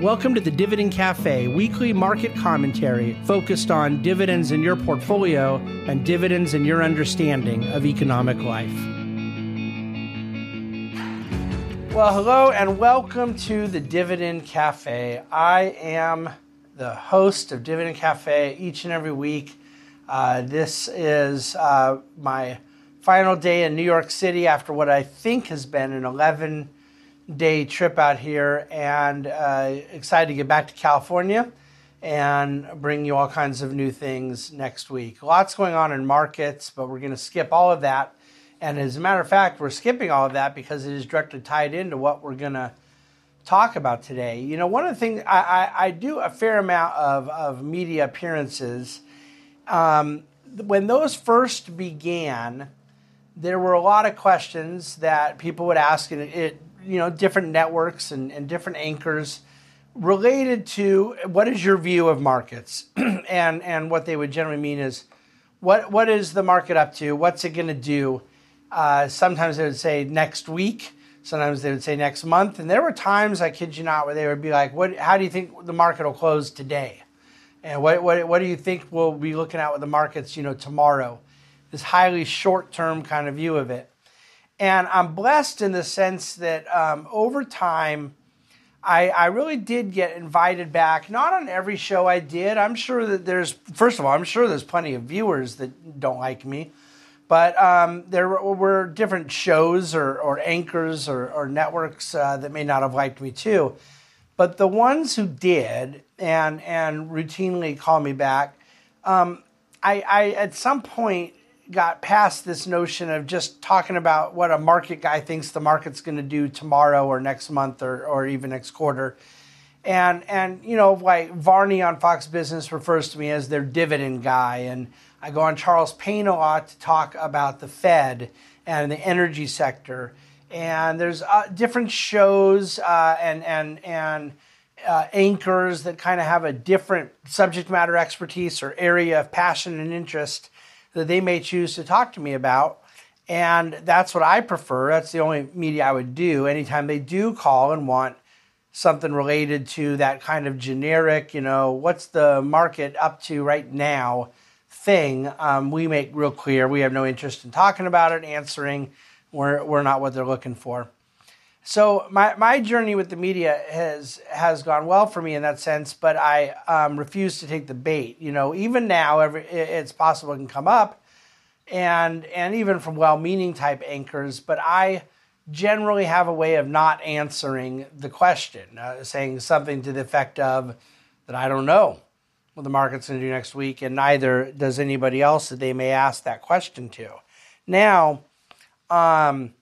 Welcome to the Dividend Cafe, weekly market commentary focused on dividends in your portfolio and dividends in your understanding of economic life. Well, hello and welcome to the Dividend Cafe. I am the host of Dividend Cafe each and every week. Uh, this is uh, my final day in New York City after what I think has been an 11 day trip out here and uh, excited to get back to California and bring you all kinds of new things next week. Lots going on in markets, but we're going to skip all of that. And as a matter of fact, we're skipping all of that because it is directly tied into what we're going to talk about today. You know, one of the things I, I, I do a fair amount of, of media appearances. Um, when those first began, there were a lot of questions that people would ask, and it you know different networks and, and different anchors related to what is your view of markets? And and what they would generally mean is what what is the market up to? What's it going to do? Uh, sometimes they would say next week sometimes they would say next month. And there were times i kid you not where they would be like what how do you think the market will close today? And what what, what do you think we'll be looking at with the markets you know tomorrow? This highly short term kind of view of it and I'm blessed in the sense that um, over time, I, I, really did get invited back. Not on every show I did. I'm sure that there's, first of all, I'm sure there's plenty of viewers that don't like me. But um, there were different shows or, or anchors or, or networks uh, that may not have liked me too. But the ones who did and, and routinely call me back, um, I, I at some point got past this notion of just talking about what a market guy thinks the market's going to do tomorrow or next month or, or even next quarter. And, and, you know, like Varney on Fox Business refers to me as their dividend guy. And I go on Charles Payne a lot to talk about the Fed and the energy sector. And there's uh, different shows uh, and, and, and, uh, anchors that kind of have a different subject matter expertise or area of passion and interest that they may choose to talk to me about. And that's what I prefer. That's the only media I would do anytime they do call and want something related to that kind of generic, you know, what's the market up to right now thing. Um, we make real clear we have no interest in talking about it, answering. We're, we're not what they're looking for. So my, my journey with the media has has gone well for me in that sense, but I um, refuse to take the bait. You know, even now, every, it's possible it can come up, and and even from well-meaning type anchors, but I generally have a way of not answering the question, uh, saying something to the effect of that I don't know what the market's going to do next week, and neither does anybody else that they may ask that question to. Now. Um,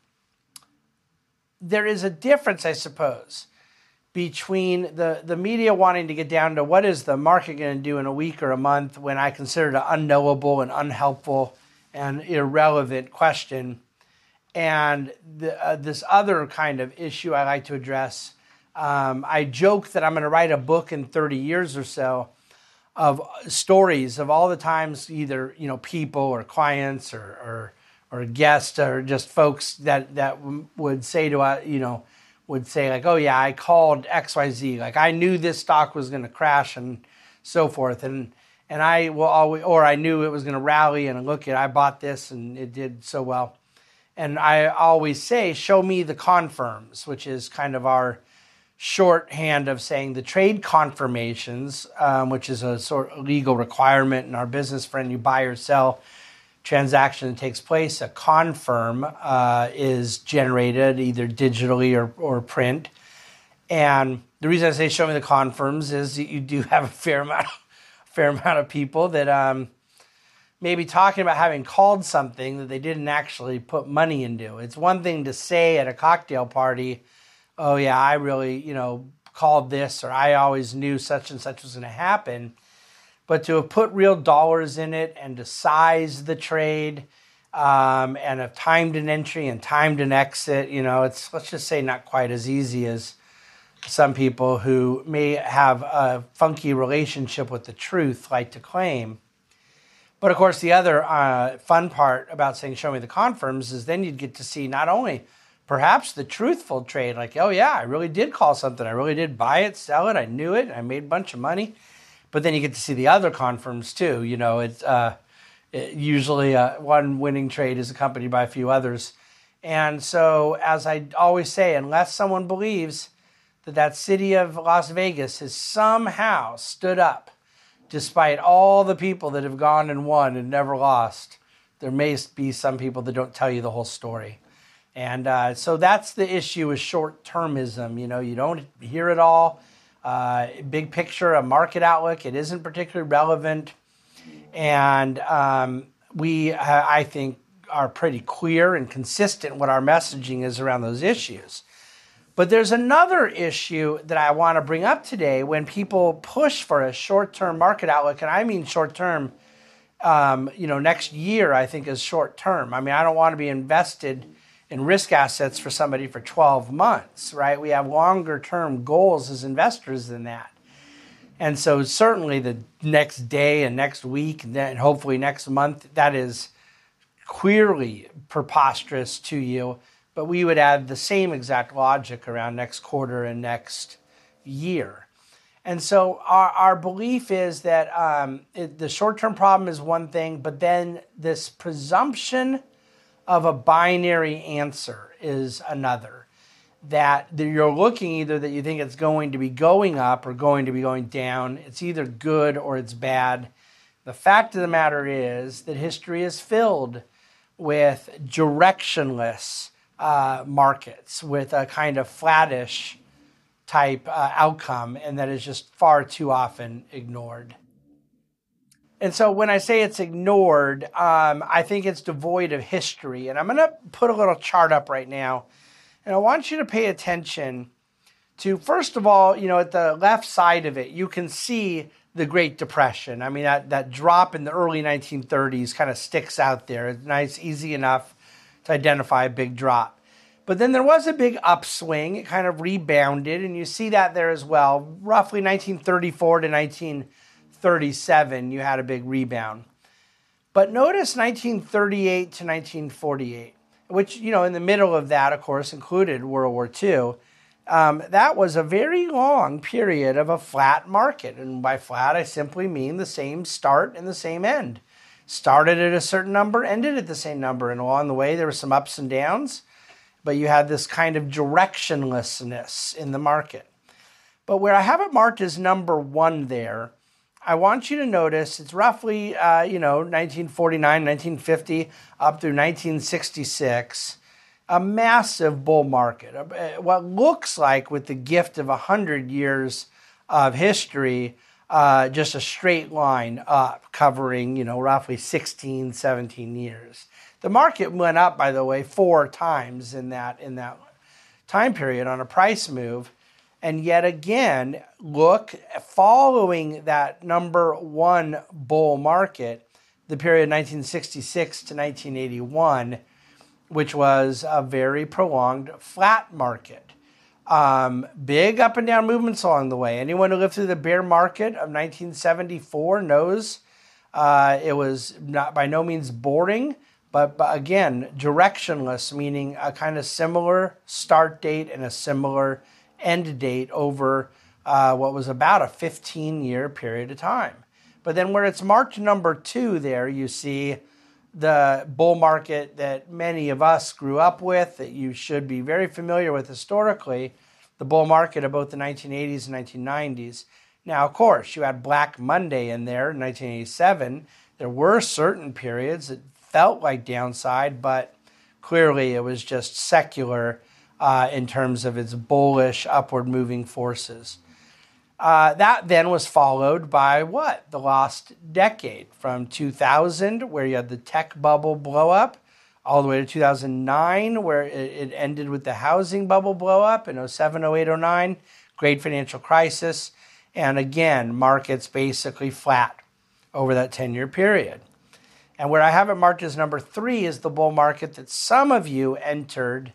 there is a difference, I suppose, between the, the media wanting to get down to what is the market going to do in a week or a month when I consider it an unknowable and unhelpful and irrelevant question, and the, uh, this other kind of issue I like to address. Um, I joke that I'm going to write a book in 30 years or so of stories of all the times either you know people or clients or, or or guests or just folks that that would say to us, you know, would say like, "Oh yeah, I called X Y Z. Like I knew this stock was going to crash and so forth." And and I will always, or I knew it was going to rally and look at I bought this and it did so well. And I always say, "Show me the confirms," which is kind of our shorthand of saying the trade confirmations, um, which is a sort of legal requirement in our business friend you buy or sell transaction that takes place, a confirm uh, is generated either digitally or, or print. And the reason I say show me the confirms is that you do have a fair amount, of, fair amount of people that um, maybe talking about having called something that they didn't actually put money into. It's one thing to say at a cocktail party, "Oh yeah, I really you know called this," or "I always knew such and such was going to happen." But to have put real dollars in it and to size the trade um, and have timed an entry and timed an exit, you know, it's let's just say not quite as easy as some people who may have a funky relationship with the truth like to claim. But of course, the other uh, fun part about saying "Show me the confirms" is then you'd get to see not only perhaps the truthful trade, like, oh yeah, I really did call something. I really did buy it, sell it. I knew it. I made a bunch of money. But then you get to see the other confirms too. You know, it's uh, it, usually uh, one winning trade is accompanied by a few others. And so, as I always say, unless someone believes that that city of Las Vegas has somehow stood up despite all the people that have gone and won and never lost, there may be some people that don't tell you the whole story. And uh, so that's the issue with short termism. You know, you don't hear it all. Uh, big picture, a market outlook, it isn't particularly relevant. And um, we, uh, I think, are pretty clear and consistent what our messaging is around those issues. But there's another issue that I want to bring up today when people push for a short term market outlook, and I mean short term, um, you know, next year I think is short term. I mean, I don't want to be invested in risk assets for somebody for 12 months, right? We have longer term goals as investors than that. And so, certainly, the next day and next week, and then hopefully next month, that is clearly preposterous to you. But we would add the same exact logic around next quarter and next year. And so, our, our belief is that um, it, the short term problem is one thing, but then this presumption of a binary answer is another. That you're looking either that you think it's going to be going up or going to be going down. It's either good or it's bad. The fact of the matter is that history is filled with directionless uh, markets, with a kind of flattish type uh, outcome, and that is just far too often ignored. And so when I say it's ignored, um, I think it's devoid of history. And I'm going to put a little chart up right now. And I want you to pay attention to, first of all, you know, at the left side of it, you can see the Great Depression. I mean, that, that drop in the early 1930s kind of sticks out there. It's nice, easy enough to identify a big drop. But then there was a big upswing. It kind of rebounded, and you see that there as well. Roughly 1934 to 1937, you had a big rebound. But notice 1938 to 1948, which, you know, in the middle of that, of course, included World War II um, that was a very long period of a flat market. And by flat, I simply mean the same start and the same end. Started at a certain number, ended at the same number. And along the way, there were some ups and downs, but you had this kind of directionlessness in the market. But where I have it marked as number one there, I want you to notice it's roughly, uh, you know, 1949, 1950, up through 1966 a massive bull market. Uh, what looks like, with the gift of 100 years of history, uh, just a straight line up, covering, you know, roughly 16, 17 years. The market went up, by the way, four times in that, in that time period on a price move. And yet again, look, following that number one bull market, the period 1966 to 1981, which was a very prolonged flat market. Um, big up and down movements along the way. Anyone who lived through the bear market of 1974 knows uh, it was not by no means boring, but, but again, directionless, meaning a kind of similar start date and a similar end date over uh, what was about a 15 year period of time. But then, where it's marked number two, there you see the bull market that many of us grew up with, that you should be very familiar with historically, the bull market of both the 1980s and 1990s. Now, of course, you had Black Monday in there in 1987. There were certain periods that felt like downside, but clearly it was just secular uh, in terms of its bullish upward moving forces. Uh, that then was followed by what? The last decade from 2000, where you had the tech bubble blow up, all the way to 2009, where it, it ended with the housing bubble blow up in 07, 08, 09, great financial crisis. And again, markets basically flat over that 10 year period. And where I have it marked as number three is the bull market that some of you entered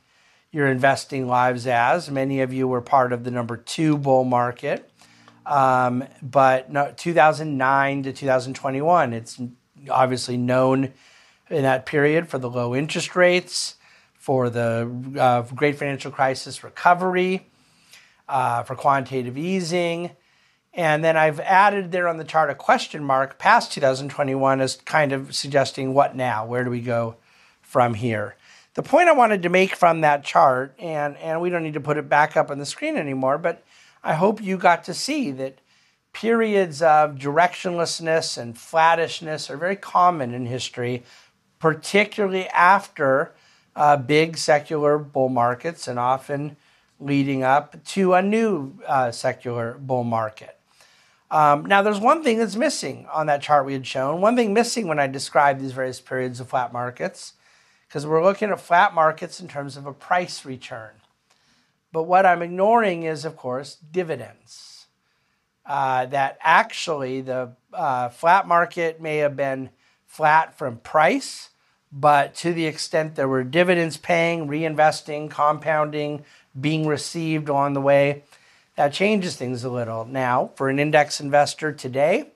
your investing lives as. Many of you were part of the number two bull market. Um, but no, 2009 to 2021, it's obviously known in that period for the low interest rates, for the uh, great financial crisis recovery, uh, for quantitative easing. And then I've added there on the chart a question mark past 2021 as kind of suggesting what now? Where do we go from here? The point I wanted to make from that chart, and, and we don't need to put it back up on the screen anymore, but I hope you got to see that periods of directionlessness and flattishness are very common in history, particularly after uh, big secular bull markets and often leading up to a new uh, secular bull market. Um, now, there's one thing that's missing on that chart we had shown. One thing missing when I described these various periods of flat markets, because we're looking at flat markets in terms of a price return. But what I'm ignoring is, of course, dividends. Uh, that actually the uh, flat market may have been flat from price, but to the extent there were dividends paying, reinvesting, compounding, being received along the way, that changes things a little. Now, for an index investor today,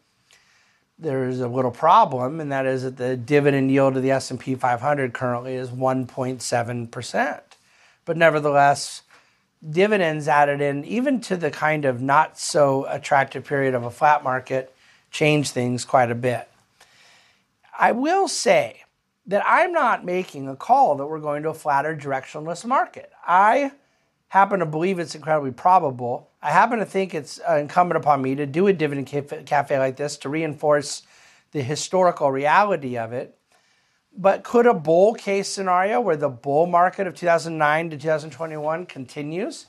there's a little problem, and that is that the dividend yield of the S&P 500 currently is 1.7%. But nevertheless, dividends added in, even to the kind of not so attractive period of a flat market, change things quite a bit. I will say that I'm not making a call that we're going to a flatter directionless market. I happen to believe it's incredibly probable. I happen to think it's uh, incumbent upon me to do a dividend cafe like this to reinforce the historical reality of it. But could a bull case scenario where the bull market of 2009 to 2021 continues?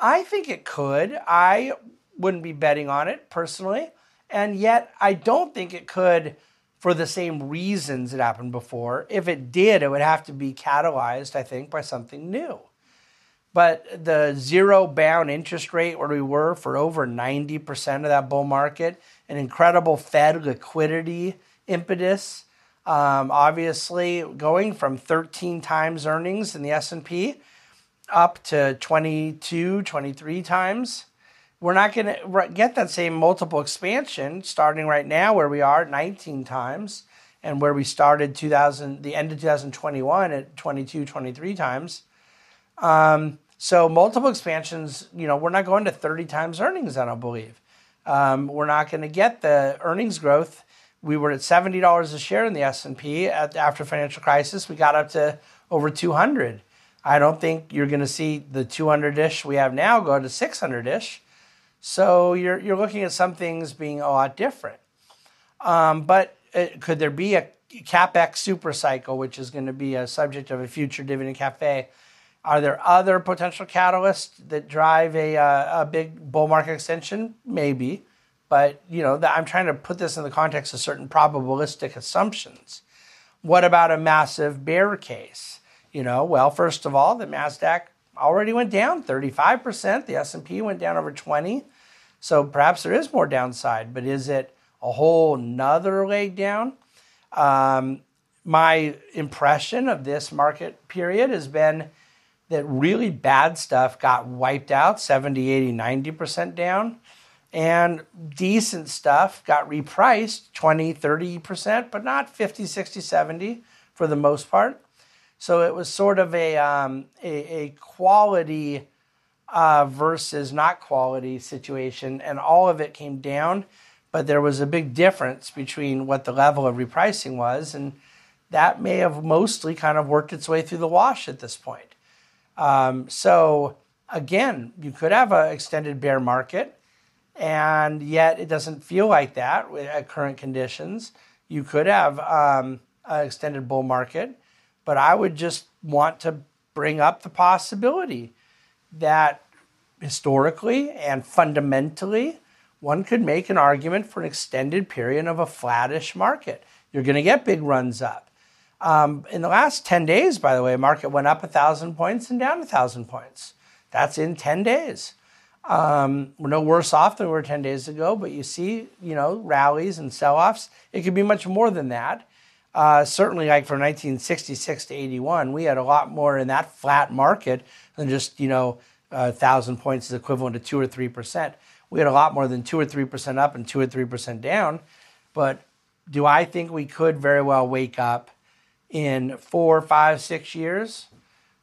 I think it could. I wouldn't be betting on it personally. And yet, I don't think it could for the same reasons it happened before. If it did, it would have to be catalyzed, I think, by something new. But the zero bound interest rate where we were for over 90% of that bull market, an incredible Fed liquidity impetus, um, obviously going from 13 times earnings in the S&P up to 22, 23 times we're not going to get that same multiple expansion starting right now where we are 19 times and where we started 2000 the end of 2021 at 22 23 times um, so multiple expansions you know we're not going to 30 times earnings i don't believe. Um, we're not going to get the earnings growth. We were at $70 a share in the s&p at, after financial crisis. We got up to over 200 i don't think you're going to see the 200ish we have now go to 600ish so you're, you're looking at some things being a lot different. Um, but it, uh, could there be a capex super cycle, which is going to be a subject of a future dividend cafe? Are there other potential catalysts that drive a, uh, a big bull market extension? Maybe, but you know I'm trying to put this in the context of certain probabilistic assumptions. What about a massive bear case? You know, well, first of all, the Nasdaq already went down 35%. The S&P went down over 20. So perhaps there is more downside, but is it a whole nother leg down? Um, my impression of this market period has been that really bad stuff got wiped out 70, 80, 90% down. And decent stuff got repriced 20, 30%, but not 50, 60, 70 for the most part. So it was sort of a, um, a, a, quality uh, versus not quality situation, and all of it came down. But there was a big difference between what the level of repricing was, and that may have mostly kind of worked its way through the wash at this point. Um, so again, you could have an extended bear market, and yet it doesn't feel like that at current conditions. You could have um, an extended bull market but I would just want to bring up the possibility that historically and fundamentally, one could make an argument for an extended period of a flattish market. You're going to get big runs up. Um, in the last 10 days, by the way, market went up 1,000 points and down 1,000 points. That's in 10 days. Um, we're no worse off than we were 10 days ago, but you see, you know, rallies and sell offs. It could be much more than that. Uh, certainly, like from 1966 to 81, we had a lot more in that flat market than just, you know, a thousand points is equivalent to two or three percent. We had a lot more than two or three percent up and two or three percent down. But do I think we could very well wake up in four, five, six years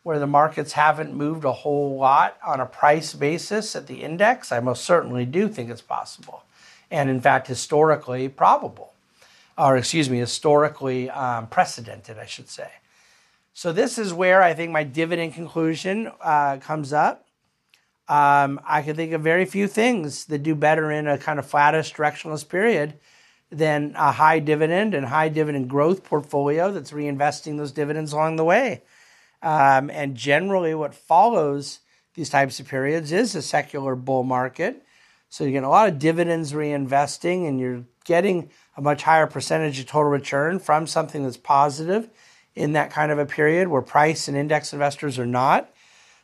where the markets haven't moved a whole lot on a price basis at the index, I most certainly do think it's possible. And in fact, historically probable, or excuse me, historically um, precedented, I should say. So, this is where I think my dividend conclusion uh, comes up. Um, I can think of very few things that do better in a kind of flattish, directionless period than a high dividend and high dividend growth portfolio that's reinvesting those dividends along the way. Um, and generally, what follows these types of periods is a secular bull market. So you get a lot of dividends reinvesting, and you're getting a much higher percentage of total return from something that's positive in that kind of a period where price and index investors are not.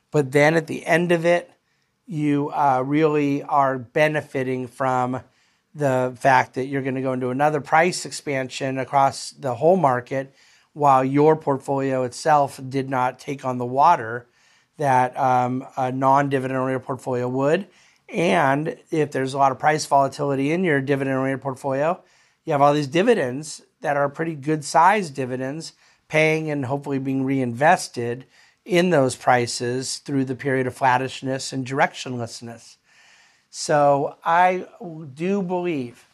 But then at the end of it, you uh, really are benefiting from the fact that you're going to go into another price expansion across the whole market while your portfolio itself did not take on the water that um, a non dividend oriented portfolio would. And if there's a lot of price volatility in your dividend oriented portfolio, you have all these dividends that are pretty good sized dividends paying and hopefully being reinvested in those prices through the period of flattishness and directionlessness. So I do believe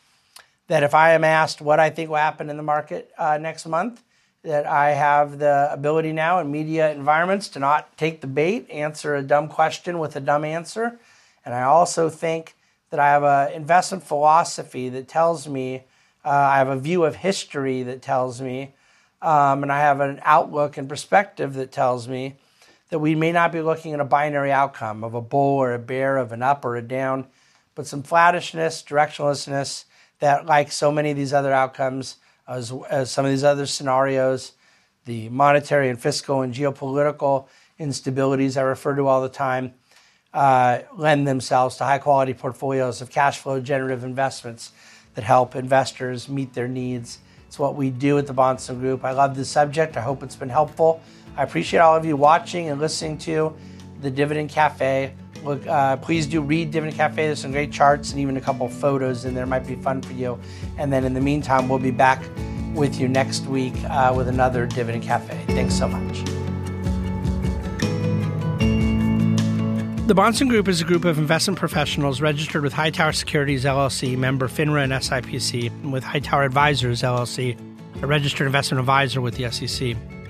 that if I am asked what I think will happen in the market uh, next month, that I have the ability now in media environments to not take the bait, answer a dumb question with a dumb answer. And I also think that I have an investment philosophy that tells me, uh, I have a view of history that tells me, um, and I have an outlook and perspective that tells me that we may not be looking at a binary outcome of a bull or a bear, of an up or a down, but some flattishness, directionlessness that, like so many of these other outcomes, as, as some of these other scenarios, the monetary and fiscal and geopolitical instabilities I refer to all the time, uh, lend themselves to high quality portfolios of cash flow generative investments that help investors meet their needs. It's what we do at the Bahnsen Group. I love this subject. I hope it's been helpful. I appreciate all of you watching and listening to the Dividend Cafe. Look, uh, please do read Dividend Cafe. There's some great charts and even a couple photos in there. Might be fun for you. And then in the meantime, we'll be back with you next week uh, with another Dividend Cafe. Thanks so much. The Bahnsen Group is a group of investment professionals registered with Hightower Securities LLC, member FINRA and SIPC, and with Hightower Advisors LLC, a registered investment advisor with the SEC.